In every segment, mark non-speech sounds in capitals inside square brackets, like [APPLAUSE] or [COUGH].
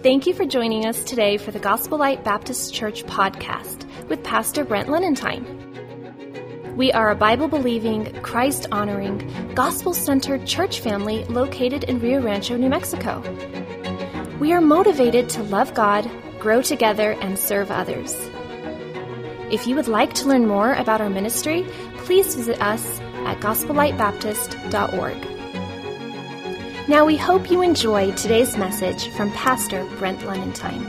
Thank you for joining us today for the Gospel Light Baptist Church podcast with Pastor Brent Lenentine. We are a Bible believing, Christ honoring, gospel centered church family located in Rio Rancho, New Mexico. We are motivated to love God, grow together, and serve others. If you would like to learn more about our ministry, please visit us at gospellightbaptist.org. Now we hope you enjoy today's message from Pastor Brent Lenentine.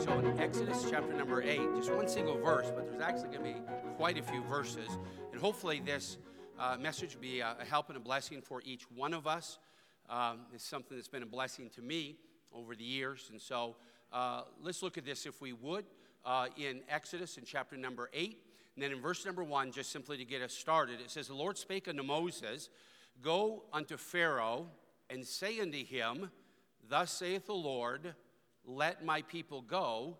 So in Exodus chapter number 8, just one single verse, but there's actually going to be quite a few verses. And hopefully this uh, message will be a, a, help and a blessing for each one of us. Um, it's something that's been a blessing to me over the years. And so uh, let's look at this, if we would, uh, in Exodus in chapter number 8. And then in verse number one, just simply to get us started, it says, The Lord spake unto Moses, Go unto Pharaoh and say unto him, Thus saith the Lord, Let my people go,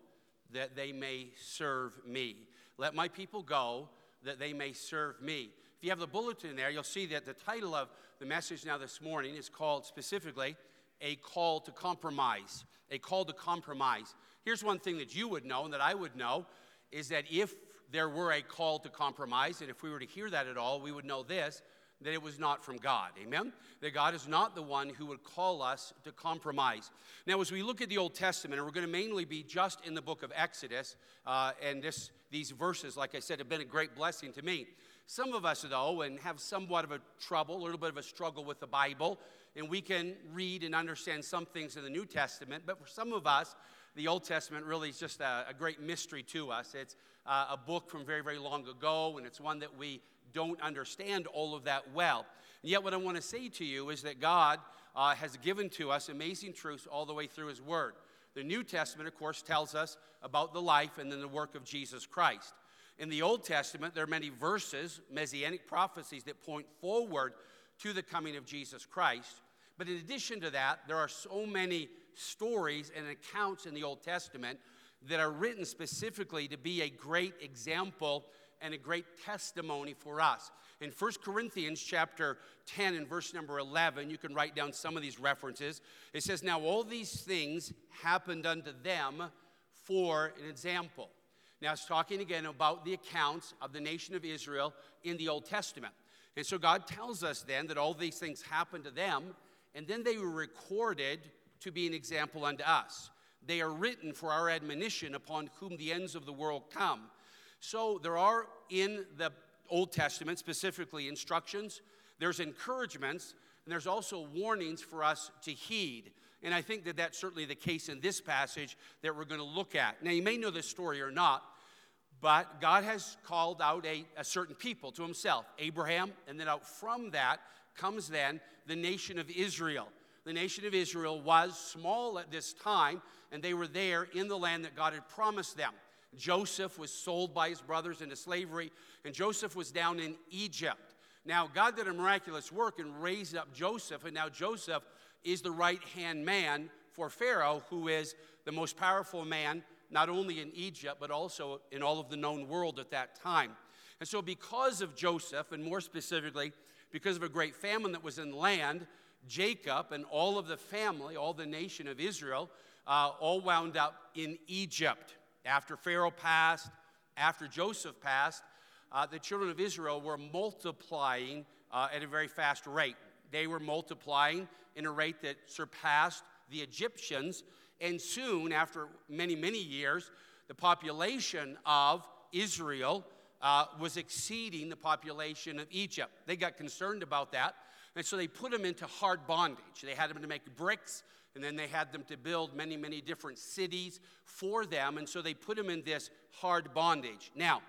that they may serve me. Let my people go, that they may serve me. If you have the bulletin there, you'll see that the title of the message now this morning is called specifically A Call to Compromise. A Call to Compromise. Here's one thing that you would know and that I would know is that if there were a call to compromise, and if we were to hear that at all, we would know this that it was not from God. Amen? That God is not the one who would call us to compromise. Now, as we look at the Old Testament, and we're going to mainly be just in the book of Exodus, uh, and this, these verses, like I said, have been a great blessing to me. Some of us, though, and have somewhat of a trouble, a little bit of a struggle with the Bible, and we can read and understand some things in the New Testament, but for some of us, the Old Testament really is just a, a great mystery to us. It's uh, a book from very, very long ago, and it's one that we don't understand all of that well. And yet, what I want to say to you is that God uh, has given to us amazing truths all the way through His Word. The New Testament, of course, tells us about the life and then the work of Jesus Christ. In the Old Testament, there are many verses, messianic prophecies that point forward to the coming of Jesus Christ. But in addition to that, there are so many stories and accounts in the Old Testament that are written specifically to be a great example and a great testimony for us. In 1 Corinthians chapter 10 and verse number 11, you can write down some of these references. It says, Now all these things happened unto them for an example. Now it's talking again about the accounts of the nation of Israel in the Old Testament. And so God tells us then that all these things happened to them, and then they were recorded to be an example unto us. They are written for our admonition upon whom the ends of the world come. So there are in the Old Testament specifically instructions, there's encouragements, and there's also warnings for us to heed. And I think that that's certainly the case in this passage that we're going to look at. Now, you may know this story or not, but God has called out a, a certain people to himself, Abraham, and then out from that comes then the nation of Israel. The nation of Israel was small at this time, and they were there in the land that God had promised them. Joseph was sold by his brothers into slavery, and Joseph was down in Egypt. Now, God did a miraculous work and raised up Joseph, and now Joseph is the right hand man for Pharaoh, who is the most powerful man, not only in Egypt, but also in all of the known world at that time. And so, because of Joseph, and more specifically, because of a great famine that was in the land, Jacob and all of the family, all the nation of Israel, uh, all wound up in Egypt. After Pharaoh passed, after Joseph passed, uh, the children of Israel were multiplying uh, at a very fast rate. They were multiplying in a rate that surpassed the Egyptians, and soon, after many, many years, the population of Israel uh, was exceeding the population of Egypt. They got concerned about that, and so they put them into hard bondage. They had them to make bricks, and then they had them to build many, many different cities for them. And so they put them in this hard bondage. Now,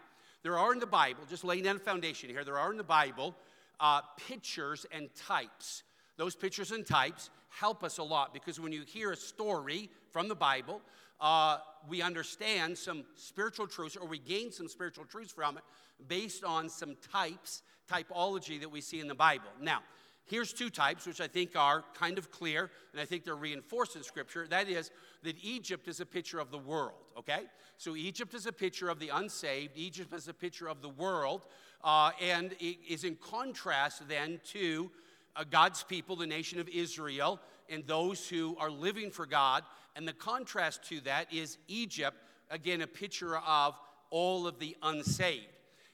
there are in the Bible, just laying down a foundation here, there are in the Bible uh, pictures and types. Those pictures and types help us a lot because when you hear a story from the Bible, uh, we understand some spiritual truths or we gain some spiritual truths from it based on some types, typology that we see in the Bible. Now, here's two types, which I think are kind of clear, and I think they're reinforced in Scripture. That is, that Egypt is a picture of the world, okay? So Egypt is a picture of the unsaved, Egypt is a picture of the world, uh, and it is in contrast then to uh, God's people, the nation of Israel, and those who are living for God. And the contrast to that is Egypt, again, a picture of all of the unsaved.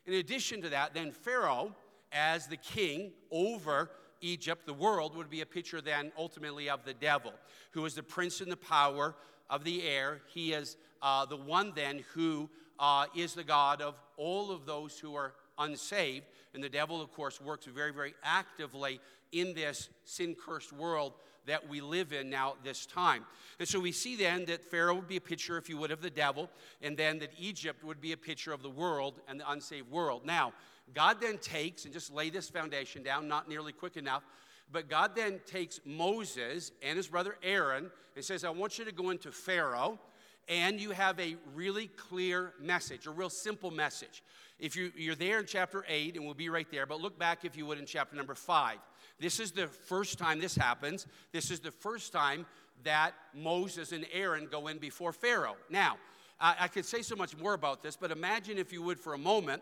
In addition to that, then Pharaoh, as the king over Egypt, the world, would be a picture then ultimately of the devil, who is the prince and the power of the air. He is uh, the one then who uh, is the God of all of those who are unsaved. And the devil, of course, works very, very actively in this sin cursed world that we live in now at this time. And so we see then that Pharaoh would be a picture, if you would, of the devil, and then that Egypt would be a picture of the world and the unsaved world. Now, God then takes, and just lay this foundation down, not nearly quick enough, but God then takes Moses and his brother Aaron and says, I want you to go into Pharaoh, and you have a really clear message, a real simple message. If you, you're there in chapter 8, and we'll be right there, but look back, if you would, in chapter number 5. This is the first time this happens. This is the first time that Moses and Aaron go in before Pharaoh. Now, I, I could say so much more about this, but imagine, if you would, for a moment,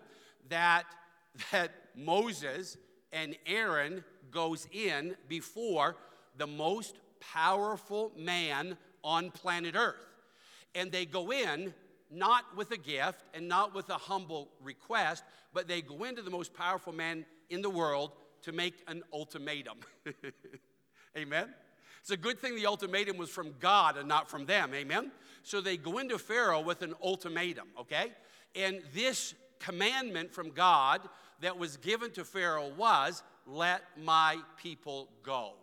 that, that Moses and Aaron goes in before the most powerful man on planet Earth. And they go in not with a gift and not with a humble request, but they go into the most powerful man in the world to make an ultimatum. [LAUGHS] Amen? It's a good thing the ultimatum was from God and not from them. Amen? So they go into Pharaoh with an ultimatum, okay? And this commandment from God that was given to Pharaoh was, let my people go.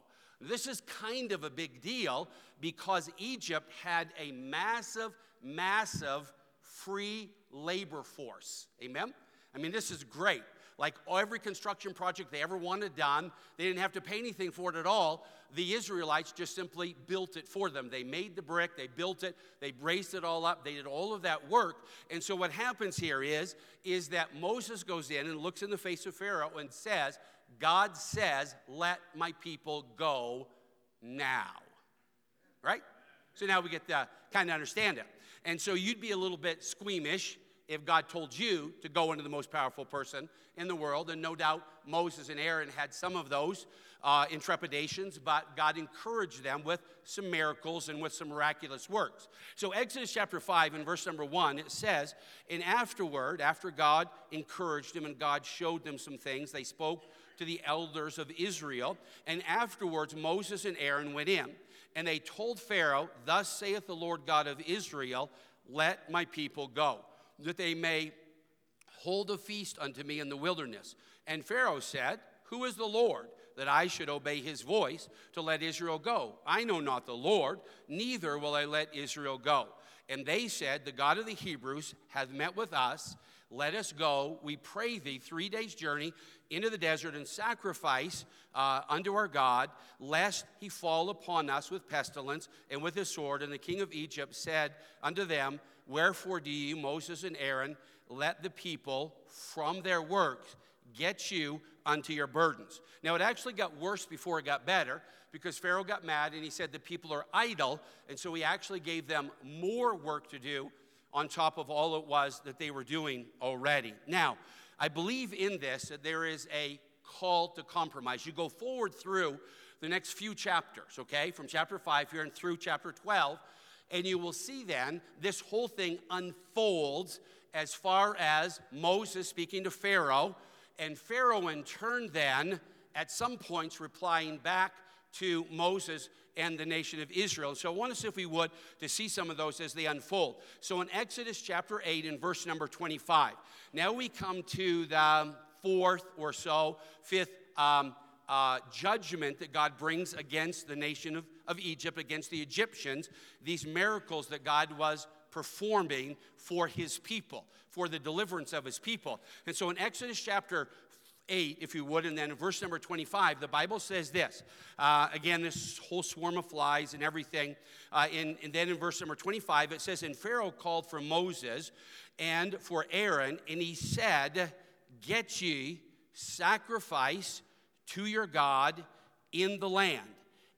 This is kind of a big deal because Egypt had a massive, massive free labor force. Amen? I mean, this is great. Like every construction project they ever wanted done, they didn't have to pay anything for it at all. The Israelites just simply built it for them. They made the brick, they built it, they braced it all up, they did all of that work. And so what happens here is, is that Moses goes in and looks in the face of Pharaoh and says, God says, let my people go now. Right? So now we get to kind of understand it. And so you'd be a little bit squeamish if God told you to go into the most powerful person in the world. And no doubt Moses and Aaron had some of those uh, intrepidations, but God encouraged them with some miracles and with some miraculous works. So, Exodus chapter 5, and verse number 1, it says, And afterward, after God encouraged them and God showed them some things, they spoke to the elders of Israel. And afterwards, Moses and Aaron went in. And they told Pharaoh, Thus saith the Lord God of Israel, Let my people go that they may hold a feast unto me in the wilderness. And Pharaoh said, Who is the Lord? That I should obey his voice to let Israel go. I know not the Lord, neither will I let Israel go. And they said, The God of the Hebrews hath met with us. Let us go, we pray thee, three days' journey into the desert and sacrifice uh, unto our God, lest he fall upon us with pestilence and with his sword. And the king of Egypt said unto them, Wherefore do you, Moses and Aaron, let the people from their works get you unto your burdens? Now, it actually got worse before it got better because Pharaoh got mad and he said the people are idle. And so he actually gave them more work to do on top of all it was that they were doing already. Now, I believe in this that there is a call to compromise. You go forward through the next few chapters, okay, from chapter 5 here and through chapter 12 and you will see then this whole thing unfolds as far as Moses speaking to Pharaoh, and Pharaoh in turn then, at some points, replying back to Moses and the nation of Israel. So I want us, if we would, to see some of those as they unfold. So in Exodus chapter 8, in verse number 25, now we come to the fourth or so, fifth um, uh, judgment that God brings against the nation of, of Egypt, against the Egyptians, these miracles that God was performing for his people, for the deliverance of his people. And so in Exodus chapter 8, if you would, and then verse number 25, the Bible says this. Uh, again, this whole swarm of flies and everything. Uh, in, and then in verse number 25, it says, And Pharaoh called for Moses and for Aaron, and he said, Get ye sacrifice to your God in the land.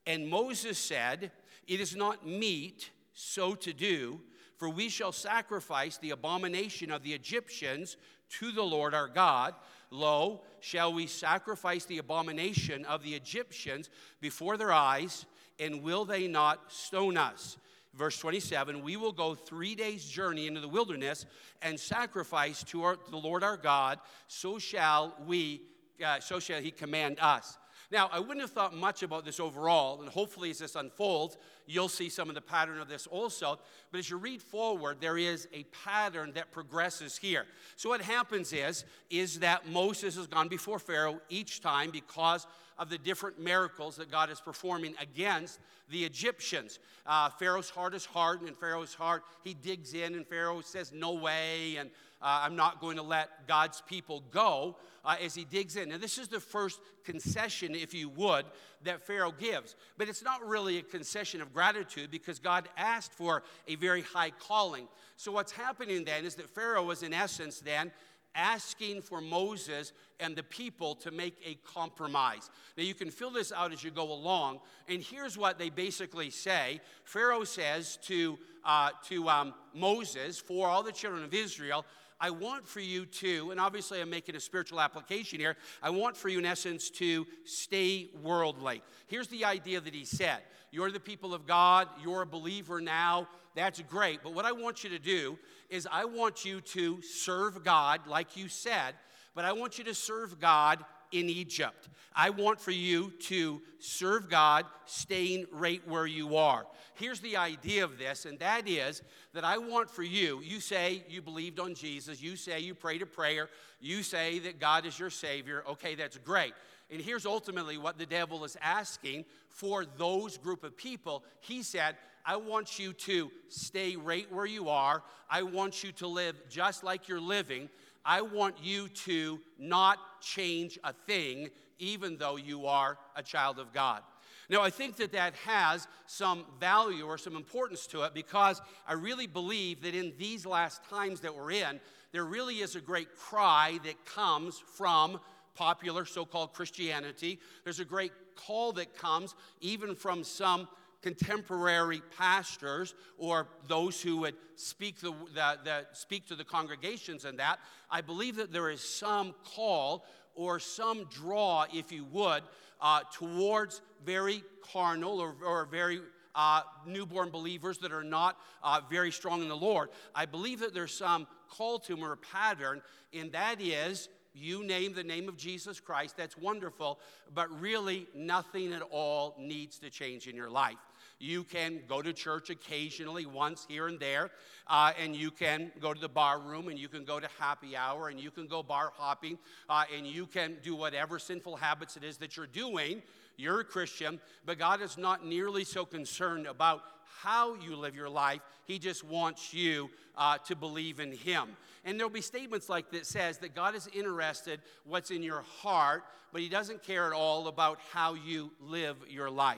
And Moses said, It is not meet so to do, for we shall sacrifice the abomination of the Egyptians to the Lord our God. Lo, shall we sacrifice the abomination of the Egyptians before their eyes, and will they not stone us? Verse 27 We will go three days' journey into the wilderness and sacrifice to our, the Lord our God, so shall we, uh, so shall he command us. Now, I wouldn't have thought much about this overall, and hopefully, as this unfolds, you'll see some of the pattern of this also. But as you read forward, there is a pattern that progresses here. So, what happens is, is that Moses has gone before Pharaoh each time because of the different miracles that God is performing against the Egyptians. Uh, Pharaoh's heart is hardened, and Pharaoh's heart, he digs in, and Pharaoh says, No way, and uh, I'm not going to let God's people go uh, as he digs in. Now, this is the first concession, if you would, that Pharaoh gives. But it's not really a concession of gratitude because God asked for a very high calling. So, what's happening then is that Pharaoh was, in essence, then asking for Moses and the people to make a compromise. Now, you can fill this out as you go along, and here's what they basically say Pharaoh says to, uh, to um, Moses, for all the children of Israel, I want for you to, and obviously I'm making a spiritual application here, I want for you, in essence, to stay worldly. Here's the idea that he said You're the people of God, you're a believer now, that's great. But what I want you to do is I want you to serve God, like you said, but I want you to serve God in Egypt. I want for you to serve God staying right where you are. Here's the idea of this, and that is that I want for you, you say you believed on Jesus, you say you prayed a prayer, you say that God is your Savior. Okay, that's great. And here's ultimately what the devil is asking for those group of people. He said, I want you to stay right where you are. I want you to live just like you're living. I want you to not change a thing, even though you are a child of God. Now, I think that that has some value or some importance to it because I really believe that in these last times that we're in, there really is a great cry that comes from popular so called Christianity. There's a great call that comes even from some contemporary pastors or those who would speak, the, the, the, speak to the congregations and that, I believe that there is some call or some draw, if you would, uh, towards very carnal or, or very uh, newborn believers that are not uh, very strong in the Lord. I believe that there's some call to them or pattern, and that is you name the name of Jesus Christ, that's wonderful, but really nothing at all needs to change in your life. You can go to church occasionally, once here and there, uh, and you can go to the bar room, and you can go to happy hour, and you can go bar hopping, uh, and you can do whatever sinful habits it is that you're doing. You're a Christian, but God is not nearly so concerned about how you live your life. He just wants you uh, to believe in Him. And there'll be statements like that says that God is interested what's in your heart, but He doesn't care at all about how you live your life.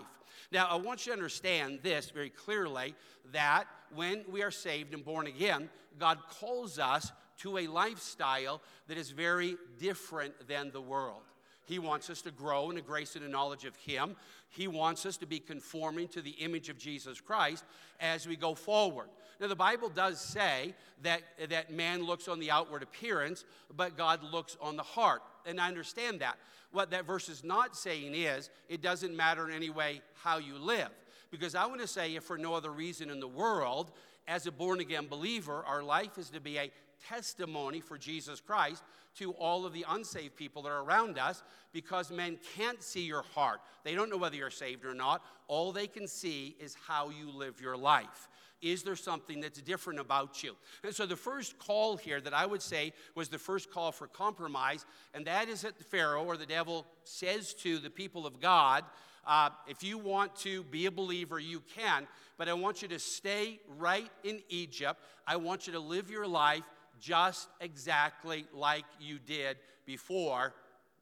Now, I want you to understand this very clearly that when we are saved and born again, God calls us to a lifestyle that is very different than the world. He wants us to grow in the grace and the knowledge of Him. He wants us to be conforming to the image of Jesus Christ as we go forward. Now, the Bible does say that, that man looks on the outward appearance, but God looks on the heart. And I understand that. What that verse is not saying is it doesn't matter in any way how you live. Because I want to say, if for no other reason in the world, as a born again believer, our life is to be a testimony for Jesus Christ to all of the unsaved people that are around us because men can't see your heart. They don't know whether you're saved or not. All they can see is how you live your life. Is there something that's different about you? And so the first call here that I would say was the first call for compromise, and that is that Pharaoh or the devil says to the people of God, uh, if you want to be a believer, you can, but I want you to stay right in Egypt. I want you to live your life just exactly like you did before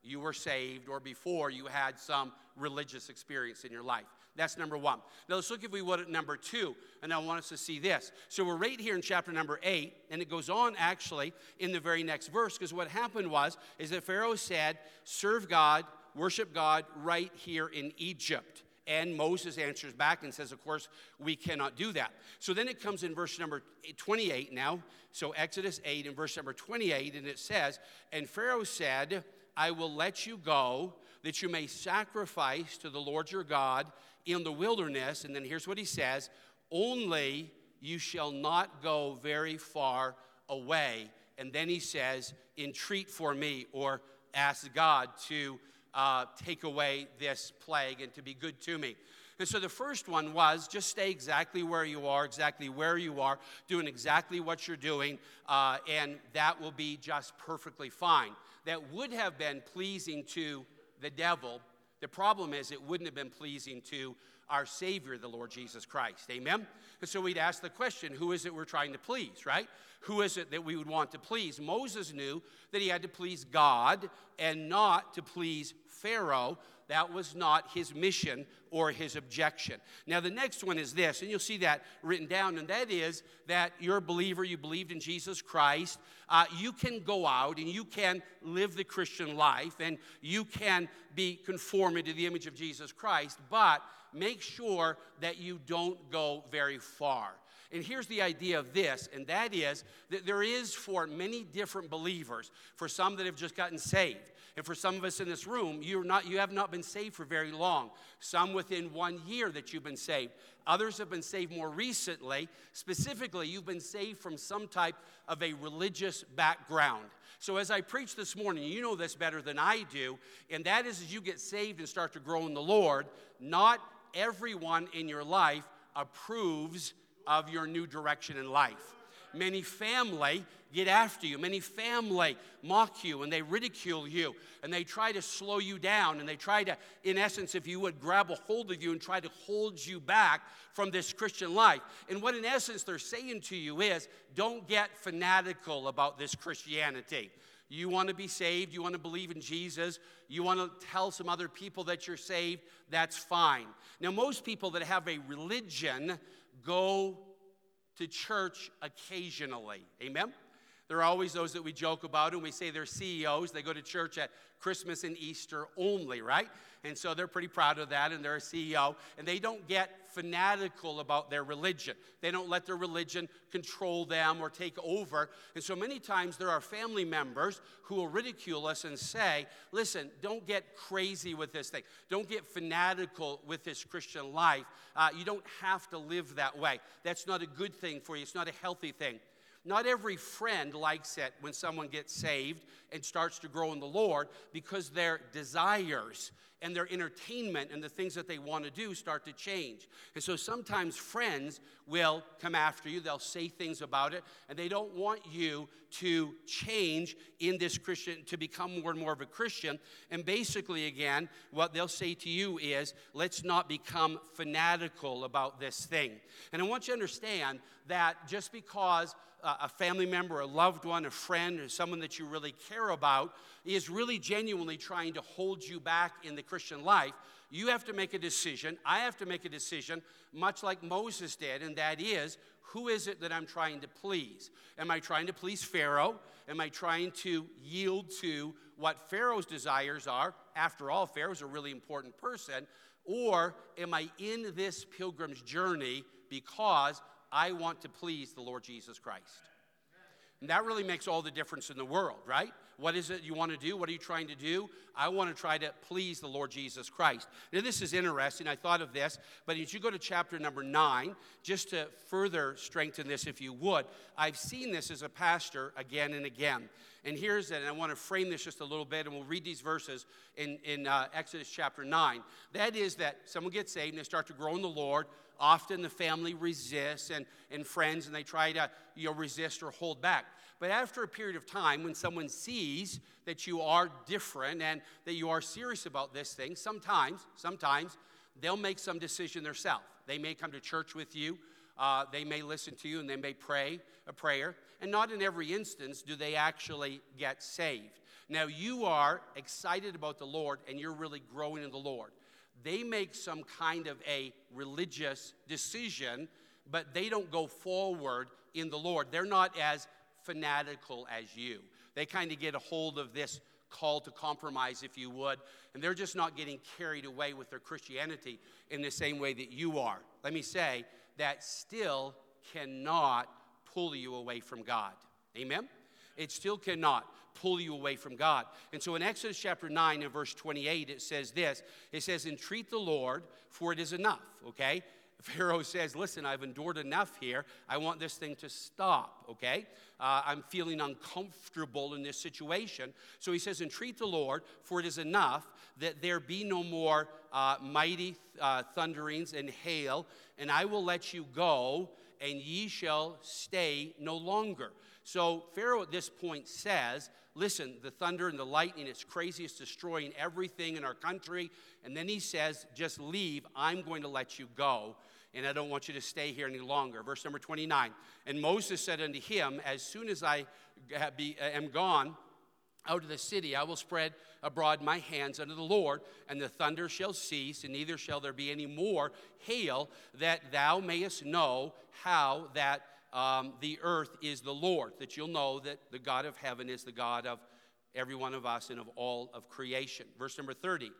you were saved or before you had some religious experience in your life. That's number one. Now let's look, if we would, at number two, and I want us to see this. So we're right here in chapter number eight, and it goes on actually in the very next verse, because what happened was is that Pharaoh said, "Serve God worship God right here in Egypt. And Moses answers back and says, Of course, we cannot do that. So then it comes in verse number 28 now. So Exodus 8 and verse number 28, and it says, And Pharaoh said, I will let you go that you may sacrifice to the Lord your God in the wilderness. And then here's what he says Only you shall not go very far away. And then he says, Entreat for me, or ask God to uh, take away this plague and to be good to me. And so the first one was just stay exactly where you are, exactly where you are, doing exactly what you're doing, uh, and that will be just perfectly fine. That would have been pleasing to the devil. The problem is, it wouldn't have been pleasing to our Savior, the Lord Jesus Christ. Amen? And so we'd ask the question who is it we're trying to please, right? Who is it that we would want to please? Moses knew that he had to please God and not to please Pharaoh. That was not his mission or his objection. Now, the next one is this, and you'll see that written down, and that is that you're a believer, you believed in Jesus Christ. Uh, you can go out and you can live the Christian life, and you can be conformed to the image of Jesus Christ, but make sure that you don't go very far. And here's the idea of this, and that is that there is for many different believers, for some that have just gotten saved, and for some of us in this room, you're not, you have not been saved for very long. Some within one year that you've been saved. Others have been saved more recently. Specifically, you've been saved from some type of a religious background. So, as I preach this morning, you know this better than I do, and that is as you get saved and start to grow in the Lord, not everyone in your life approves of your new direction in life. Many family get after you. Many family mock you and they ridicule you and they try to slow you down and they try to, in essence, if you would, grab a hold of you and try to hold you back from this Christian life. And what, in essence, they're saying to you is don't get fanatical about this Christianity. You want to be saved, you want to believe in Jesus, you want to tell some other people that you're saved, that's fine. Now, most people that have a religion go to church occasionally. Amen? There are always those that we joke about and we say they're CEOs. They go to church at Christmas and Easter only, right? And so they're pretty proud of that and they're a CEO. And they don't get fanatical about their religion. They don't let their religion control them or take over. And so many times there are family members who will ridicule us and say, listen, don't get crazy with this thing. Don't get fanatical with this Christian life. Uh, you don't have to live that way. That's not a good thing for you, it's not a healthy thing. Not every friend likes it when someone gets saved and starts to grow in the Lord because their desires and their entertainment and the things that they want to do start to change. And so sometimes friends will come after you, they'll say things about it, and they don't want you to change in this Christian, to become more and more of a Christian. And basically, again, what they'll say to you is, let's not become fanatical about this thing. And I want you to understand that just because a family member, a loved one, a friend, or someone that you really care about is really genuinely trying to hold you back in the Christian life, you have to make a decision. I have to make a decision, much like Moses did, and that is who is it that I'm trying to please? Am I trying to please Pharaoh? Am I trying to yield to what Pharaoh's desires are? After all, Pharaoh's a really important person. Or am I in this pilgrim's journey because I want to please the Lord Jesus Christ. And that really makes all the difference in the world, right? What is it you want to do? What are you trying to do? I want to try to please the Lord Jesus Christ. Now, this is interesting. I thought of this, but as you go to chapter number nine, just to further strengthen this, if you would, I've seen this as a pastor again and again. And here's it, and I want to frame this just a little bit, and we'll read these verses in, in uh, Exodus chapter 9. That is that someone gets saved and they start to grow in the Lord often the family resists and, and friends and they try to you know, resist or hold back. But after a period of time, when someone sees that you are different and that you are serious about this thing, sometimes, sometimes they'll make some decision themselves. They may come to church with you, uh, they may listen to you, and they may pray a prayer. And not in every instance do they actually get saved. Now, you are excited about the Lord and you're really growing in the Lord they make some kind of a religious decision, but they don't go forward in the Lord. They're not as fanatical as you. They kind of get a hold of this call to compromise, if you would, and they're just not getting carried away with their Christianity in the same way that you are. Let me say that still cannot pull you away from God. Amen? It still cannot pull you away from God. And so in Exodus chapter 9 and verse 28, it says this it says, Entreat the Lord, for it is enough, okay? [LAUGHS] Pharaoh says, Listen, I've endured enough here. I want this thing to stop, okay? Uh, I'm feeling uncomfortable in this situation. So he says, Entreat the Lord, for it is enough that there be no more uh, mighty uh, thunderings and hail, and I will let you go, and ye shall stay no longer. So Pharaoh at this point says, Listen, the thunder and the lightning, it's crazy, it's destroying everything in our country. And then he says, Just leave, I'm going to let you go and I don't want you to stay here any longer. Verse number 29. And Moses said unto him, As soon as I uh, am gone out of the city, I will spread abroad my hands unto the Lord, and the thunder shall cease, and neither shall there be any more hail, that thou mayest know how that um, the earth is the Lord, that you'll know that the God of heaven is the God of every one of us and of all of creation. Verse number 30.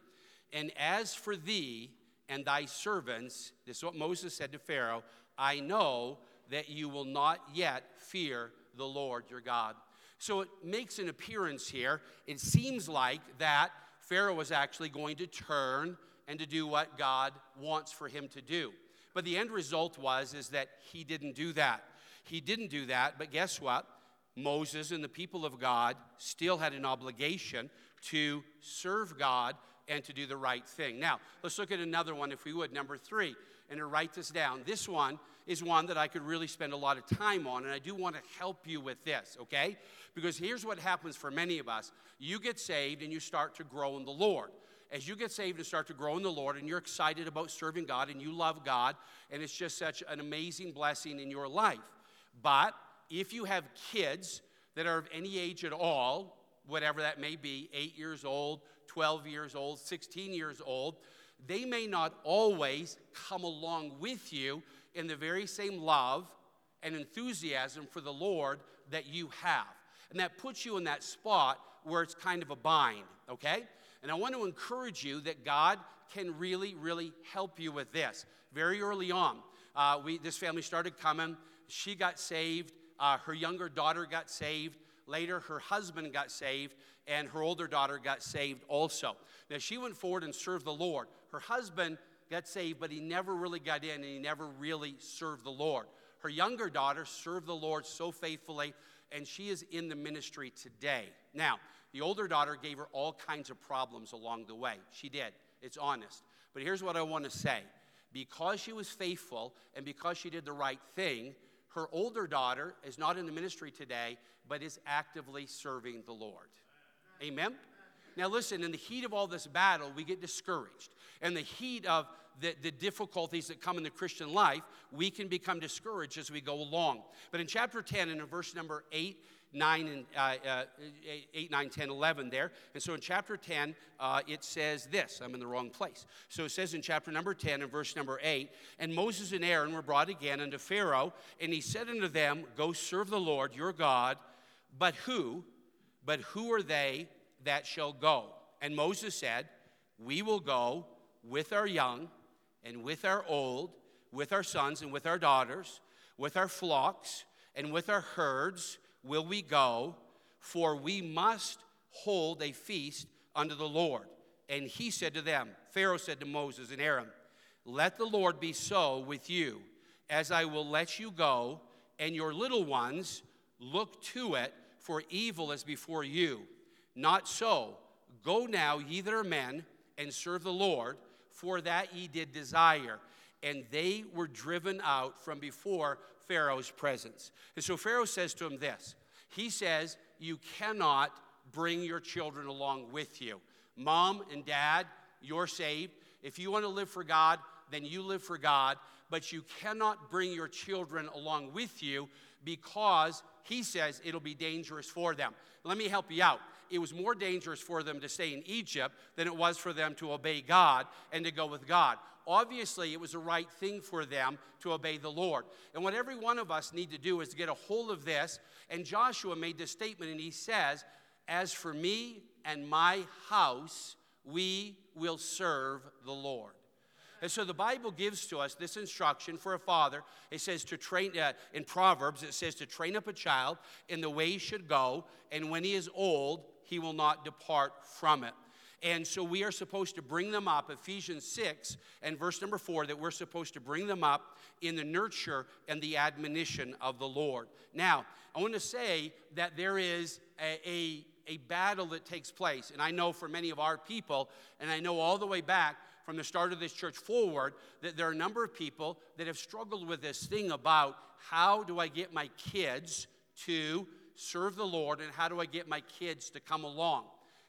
And as for thee, and thy servants, this is what Moses said to Pharaoh, I know that you will not yet fear the Lord your God. So it makes an appearance here. It seems like that Pharaoh was actually going to turn and to do what God wants for him to do. But the end result was is that he didn't do that. He didn't do that, but guess what? Moses and the people of God still had an obligation to serve God and to do the right thing. Now, let's look at another one, if we would, number three, and to write this down. This one is one that I could really spend a lot of time on, and I do want to help you with this, okay? Because here's what happens for many of us you get saved and you start to grow in the Lord. As you get saved and start to grow in the Lord, and you're excited about serving God and you love God, and it's just such an amazing blessing in your life. But if you have kids that are of any age at all, whatever that may be, eight years old, 12 years old, 16 years old, they may not always come along with you in the very same love and enthusiasm for the Lord that you have. And that puts you in that spot where it's kind of a bind, okay? And I want to encourage you that God can really, really help you with this. Very early on, uh, we, this family started coming. She got saved. Uh, her younger daughter got saved. Later, her husband got saved and her older daughter got saved also. Now, she went forward and served the Lord. Her husband got saved, but he never really got in and he never really served the Lord. Her younger daughter served the Lord so faithfully, and she is in the ministry today. Now, the older daughter gave her all kinds of problems along the way. She did. It's honest. But here's what I want to say because she was faithful and because she did the right thing, her older daughter is not in the ministry today, but is actively serving the Lord. Amen? Now, listen, in the heat of all this battle, we get discouraged. In the heat of the, the difficulties that come in the Christian life, we can become discouraged as we go along. But in chapter 10, and in verse number 8, 9 and uh, uh, 8 9 10 11 there. And so in chapter 10 uh, it says this. I'm in the wrong place. So it says in chapter number 10 and verse number 8 and moses and aaron were brought again unto pharaoh and he said unto them go serve the lord your god but who but who are they that shall go. And Moses said, We will go with our young and with our old, with our sons and with our daughters, with our flocks and with our herds will we go, for we must hold a feast unto the Lord. And he said to them, Pharaoh said to Moses and Aaron, Let the Lord be so with you, as I will let you go, and your little ones look to it, for evil is before you. Not so. Go now, ye that are men, and serve the Lord, for that ye did desire. And they were driven out from before Pharaoh's presence. And so Pharaoh says to him this He says, You cannot bring your children along with you. Mom and dad, you're saved. If you want to live for God, then you live for God. But you cannot bring your children along with you because he says it'll be dangerous for them. Let me help you out it was more dangerous for them to stay in Egypt than it was for them to obey God and to go with God. Obviously, it was the right thing for them to obey the Lord. And what every one of us need to do is to get a hold of this. And Joshua made this statement, and he says, As for me and my house, we will serve the Lord. And so the Bible gives to us this instruction for a father. It says to train, uh, in Proverbs, it says to train up a child in the way he should go, and when he is old, he will not depart from it. And so we are supposed to bring them up, Ephesians 6 and verse number 4, that we're supposed to bring them up in the nurture and the admonition of the Lord. Now, I want to say that there is a, a, a battle that takes place. And I know for many of our people, and I know all the way back from the start of this church forward that there are a number of people that have struggled with this thing about how do I get my kids to serve the Lord and how do I get my kids to come along.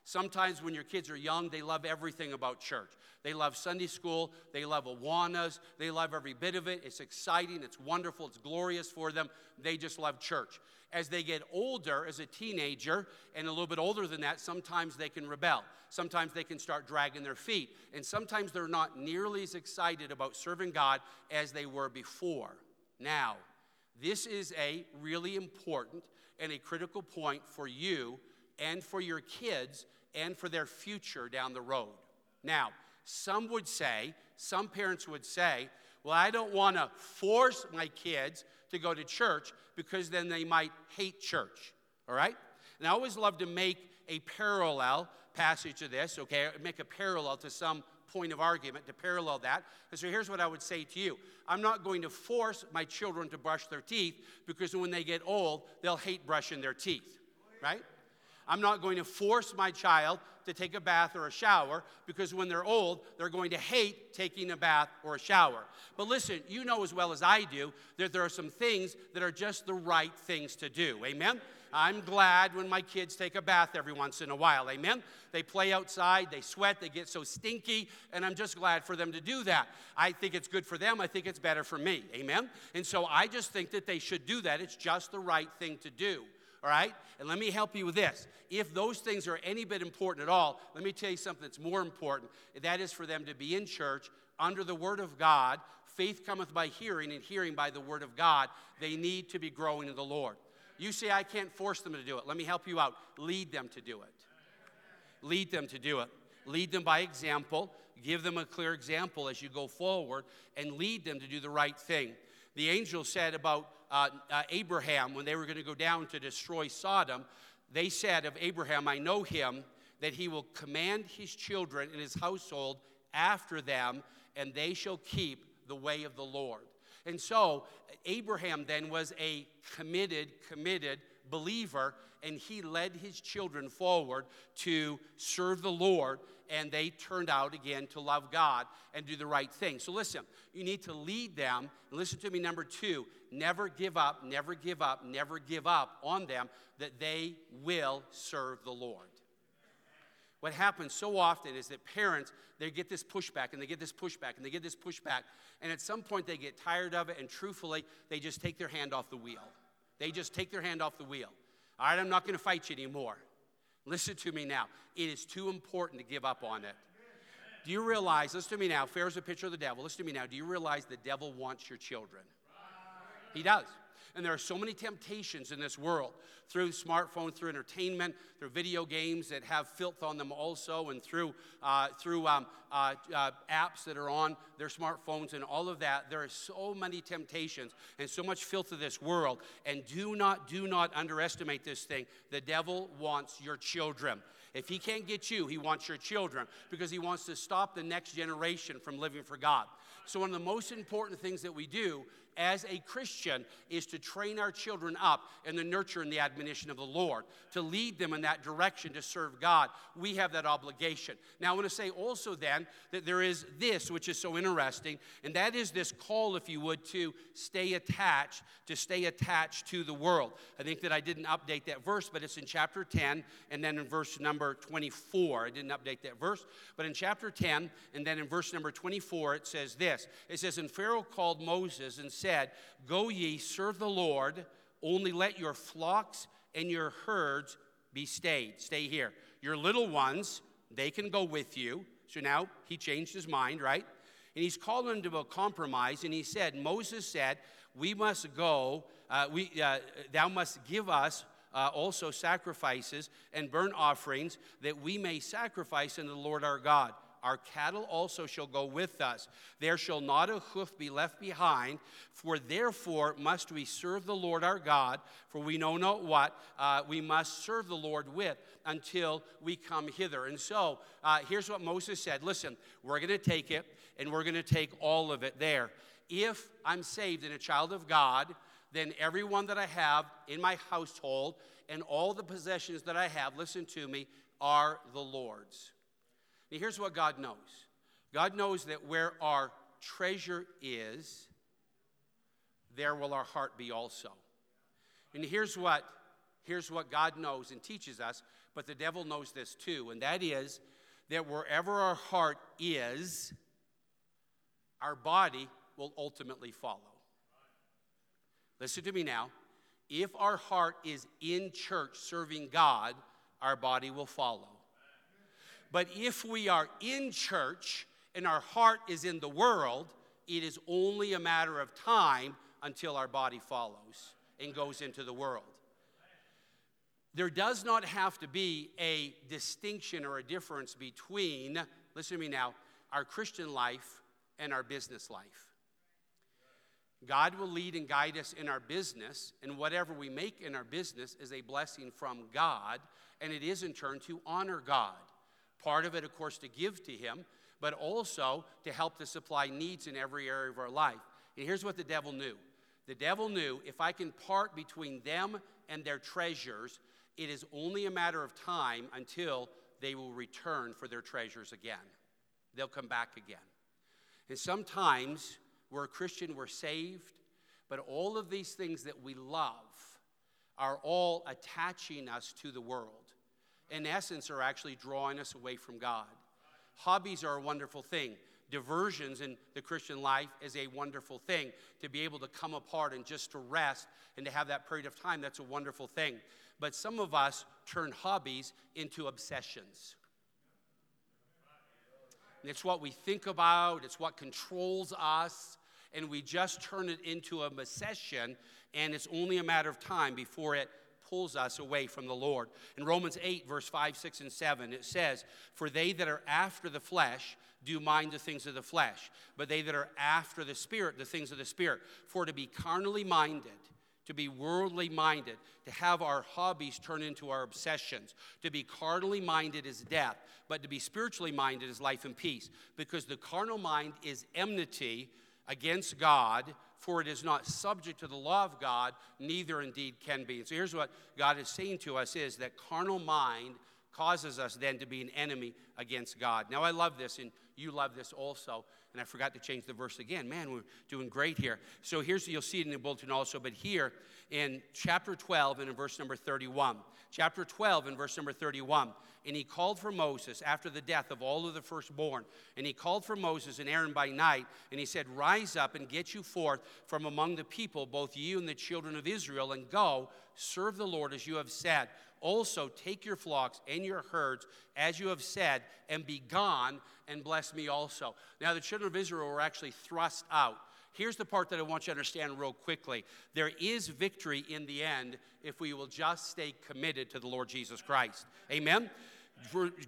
Sometimes when your kids are young, they love everything about church. They love Sunday school, they love Awanas, they love every bit of it. It's exciting, it's wonderful, it's glorious for them. They just love church. As they get older, as a teenager, and a little bit older than that, sometimes they can rebel. Sometimes they can start dragging their feet. And sometimes they're not nearly as excited about serving God as they were before. Now, this is a really important and a critical point for you and for your kids and for their future down the road. Now, some would say, some parents would say, well, I don't want to force my kids to go to church because then they might hate church. All right? And I always love to make a parallel passage to this, okay? Make a parallel to some point of argument to parallel that. And so here's what I would say to you I'm not going to force my children to brush their teeth because when they get old, they'll hate brushing their teeth, right? I'm not going to force my child to take a bath or a shower because when they're old, they're going to hate taking a bath or a shower. But listen, you know as well as I do that there are some things that are just the right things to do. Amen? I'm glad when my kids take a bath every once in a while. Amen? They play outside, they sweat, they get so stinky, and I'm just glad for them to do that. I think it's good for them, I think it's better for me. Amen? And so I just think that they should do that. It's just the right thing to do all right? And let me help you with this. If those things are any bit important at all, let me tell you something that's more important. That is for them to be in church under the Word of God. Faith cometh by hearing, and hearing by the Word of God. They need to be growing in the Lord. You say, I can't force them to do it. Let me help you out. Lead them to do it. Lead them to do it. Lead them by example. Give them a clear example as you go forward, and lead them to do the right thing. The angel said about uh, uh, Abraham, when they were going to go down to destroy Sodom, they said of Abraham, I know him, that he will command his children and his household after them, and they shall keep the way of the Lord. And so, Abraham then was a committed, committed believer, and he led his children forward to serve the Lord, and they turned out again to love God and do the right thing. So, listen, you need to lead them. Listen to me, number two never give up, never give up, never give up on them that they will serve the Lord. What happens so often is that parents, they get this pushback and they get this pushback and they get this pushback, and at some point they get tired of it, and truthfully, they just take their hand off the wheel. They just take their hand off the wheel. All right, I'm not going to fight you anymore. Listen to me now. It is too important to give up on it. Do you realize, listen to me now, Pharaoh is a picture of the devil. Listen to me now. Do you realize the devil wants your children? He does. And there are so many temptations in this world through smartphones, through entertainment, through video games that have filth on them also, and through, uh, through um, uh, uh, apps that are on their smartphones and all of that. There are so many temptations and so much filth of this world. And do not, do not underestimate this thing. The devil wants your children. If he can't get you, he wants your children because he wants to stop the next generation from living for God. So, one of the most important things that we do as a Christian is to train our children up in the nurture and the admonition of the Lord, to lead them in that direction to serve God. We have that obligation. Now, I want to say also then that there is this, which is so interesting, and that is this call, if you would, to stay attached, to stay attached to the world. I think that I didn't update that verse, but it's in chapter 10 and then in verse number 24. I didn't update that verse, but in chapter 10 and then in verse number 24, it says this It says, And Pharaoh called Moses and said, said, Go ye, serve the Lord, only let your flocks and your herds be stayed. Stay here. Your little ones, they can go with you. So now he changed his mind, right? And he's called them to a compromise, and he said, Moses said, We must go, uh, we, uh, thou must give us uh, also sacrifices and burnt offerings that we may sacrifice unto the Lord our God. Our cattle also shall go with us. There shall not a hoof be left behind, for therefore must we serve the Lord our God, for we know not what uh, we must serve the Lord with until we come hither. And so uh, here's what Moses said Listen, we're going to take it, and we're going to take all of it there. If I'm saved and a child of God, then everyone that I have in my household and all the possessions that I have, listen to me, are the Lord's. Now, here's what God knows God knows that where our treasure is, there will our heart be also. And here's what, here's what God knows and teaches us, but the devil knows this too, and that is that wherever our heart is, our body will ultimately follow. Listen to me now. If our heart is in church serving God, our body will follow. But if we are in church and our heart is in the world, it is only a matter of time until our body follows and goes into the world. There does not have to be a distinction or a difference between, listen to me now, our Christian life and our business life. God will lead and guide us in our business, and whatever we make in our business is a blessing from God, and it is in turn to honor God. Part of it, of course, to give to Him, but also to help to supply needs in every area of our life. And here's what the devil knew the devil knew if I can part between them and their treasures, it is only a matter of time until they will return for their treasures again. They'll come back again. And sometimes we're a Christian, we're saved, but all of these things that we love are all attaching us to the world. In essence, are actually drawing us away from God. Hobbies are a wonderful thing. Diversions in the Christian life is a wonderful thing. To be able to come apart and just to rest and to have that period of time, that's a wonderful thing. But some of us turn hobbies into obsessions. It's what we think about, it's what controls us, and we just turn it into a obsession, and it's only a matter of time before it pulls us away from the Lord. In Romans 8, verse 5, 6, and 7, it says, For they that are after the flesh do mind the things of the flesh, but they that are after the Spirit, the things of the Spirit. For to be carnally minded, to be worldly minded, to have our hobbies turn into our obsessions. To be carnally minded is death, but to be spiritually minded is life and peace. Because the carnal mind is enmity against God, for it is not subject to the law of God, neither indeed can be. And so here's what God is saying to us is that carnal mind causes us then to be an enemy against God. Now I love this, and you love this also. And I forgot to change the verse again. Man, we're doing great here. So here's, you'll see it in the bulletin also, but here in chapter 12 and in verse number 31. Chapter 12 and verse number 31. And he called for Moses after the death of all of the firstborn. And he called for Moses and Aaron by night. And he said, Rise up and get you forth from among the people, both you and the children of Israel, and go serve the Lord as you have said. Also, take your flocks and your herds, as you have said, and be gone and bless me also. Now, the children of Israel were actually thrust out. Here's the part that I want you to understand real quickly. There is victory in the end if we will just stay committed to the Lord Jesus Christ. Amen?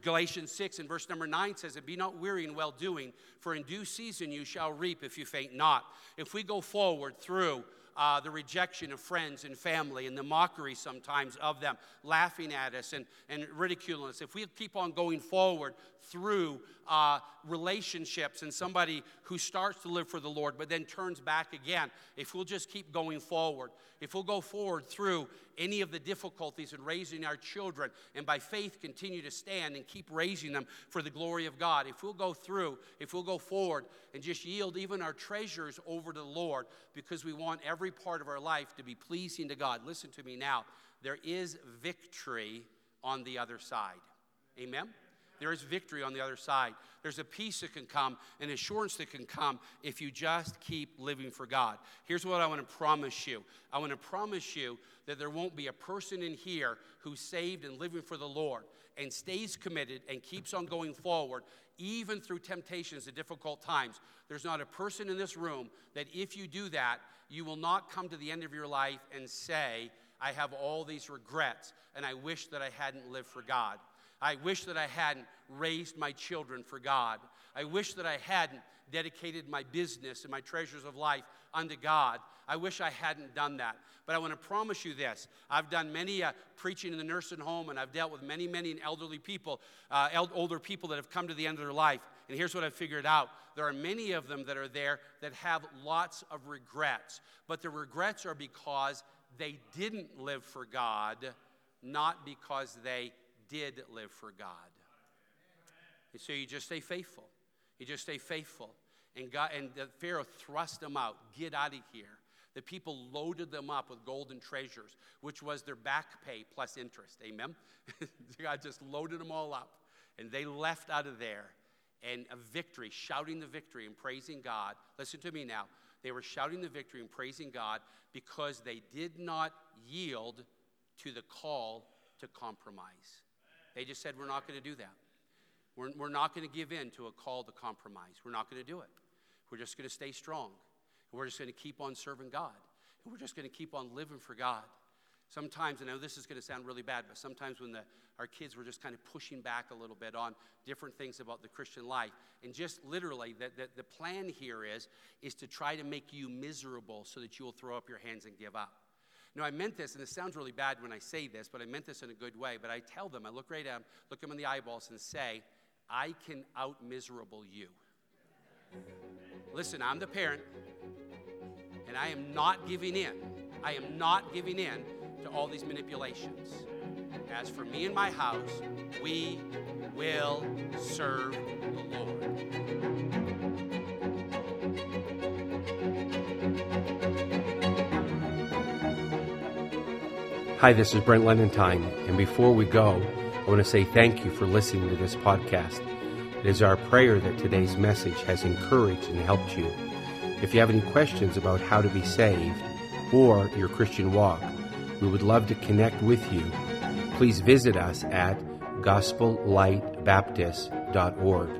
Galatians 6 and verse number 9 says, And be not weary in well doing, for in due season you shall reap if you faint not. If we go forward through uh, the rejection of friends and family and the mockery sometimes of them, laughing at us and, and ridiculing us, if we keep on going forward through uh, relationships and somebody who starts to live for the Lord but then turns back again, if we'll just keep going forward, if we'll go forward through any of the difficulties in raising our children and by faith continue to stand and keep raising them for the glory of God, if we'll go through, if we'll go forward and just yield even our treasures over to the Lord because we want every part of our life to be pleasing to God. Listen to me now. There is victory on the other side. Amen? There is victory on the other side. There's a peace that can come, an assurance that can come if you just keep living for God. Here's what I want to promise you I want to promise you that there won't be a person in here who's saved and living for the Lord and stays committed and keeps on going forward, even through temptations and difficult times. There's not a person in this room that if you do that, you will not come to the end of your life and say, I have all these regrets, and I wish that I hadn't lived for God. I wish that I hadn't raised my children for God. I wish that I hadn't dedicated my business and my treasures of life unto God. I wish I hadn't done that. But I want to promise you this I've done many uh, preaching in the nursing home, and I've dealt with many, many elderly people, uh, older people that have come to the end of their life. And here's what I've figured out there are many of them that are there that have lots of regrets. But the regrets are because they didn't live for God, not because they did live for God. And so you just stay faithful. You just stay faithful. And, God, and the Pharaoh thrust them out. Get out of here. The people loaded them up with golden treasures, which was their back pay plus interest. Amen? [LAUGHS] God just loaded them all up. And they left out of there and a victory, shouting the victory and praising God. Listen to me now. They were shouting the victory and praising God because they did not yield to the call to compromise. They just said, We're not going to do that. We're, we're not going to give in to a call to compromise. We're not going to do it. We're just going to stay strong. We're just going to keep on serving God. And we're just going to keep on living for God. Sometimes, I know this is going to sound really bad, but sometimes when the, our kids were just kind of pushing back a little bit on different things about the Christian life, and just literally, the, the, the plan here is, is to try to make you miserable so that you will throw up your hands and give up. No, I meant this, and it sounds really bad when I say this, but I meant this in a good way. But I tell them, I look right at them, look them in the eyeballs, and say, I can out miserable you. Listen, I'm the parent, and I am not giving in. I am not giving in to all these manipulations. As for me and my house, we will serve the Lord. Hi, this is Brent Lenentine, and before we go, I want to say thank you for listening to this podcast. It is our prayer that today's message has encouraged and helped you. If you have any questions about how to be saved or your Christian walk, we would love to connect with you. Please visit us at gospellightbaptist.org.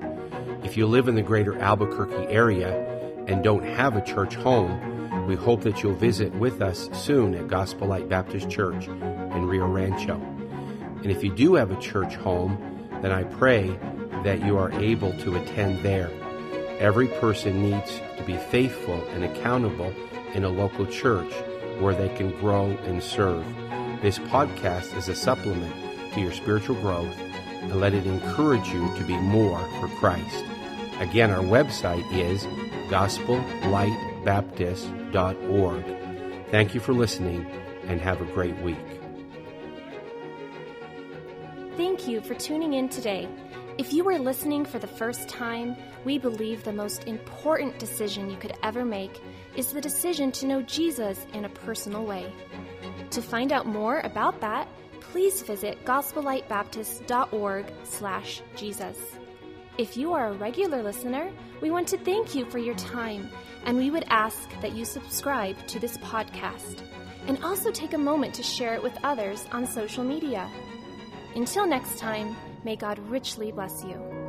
If you live in the greater Albuquerque area and don't have a church home, we hope that you'll visit with us soon at Gospel Light Baptist Church in Rio Rancho. And if you do have a church home, then I pray that you are able to attend there. Every person needs to be faithful and accountable in a local church where they can grow and serve. This podcast is a supplement to your spiritual growth and let it encourage you to be more for Christ. Again, our website is Thank you for listening and have a great week. Thank you for tuning in today. If you are listening for the first time, we believe the most important decision you could ever make is the decision to know Jesus in a personal way. To find out more about that, please visit gospellightbaptist.org/jesus. If you are a regular listener, we want to thank you for your time, and we would ask that you subscribe to this podcast and also take a moment to share it with others on social media. Until next time, May God richly bless you.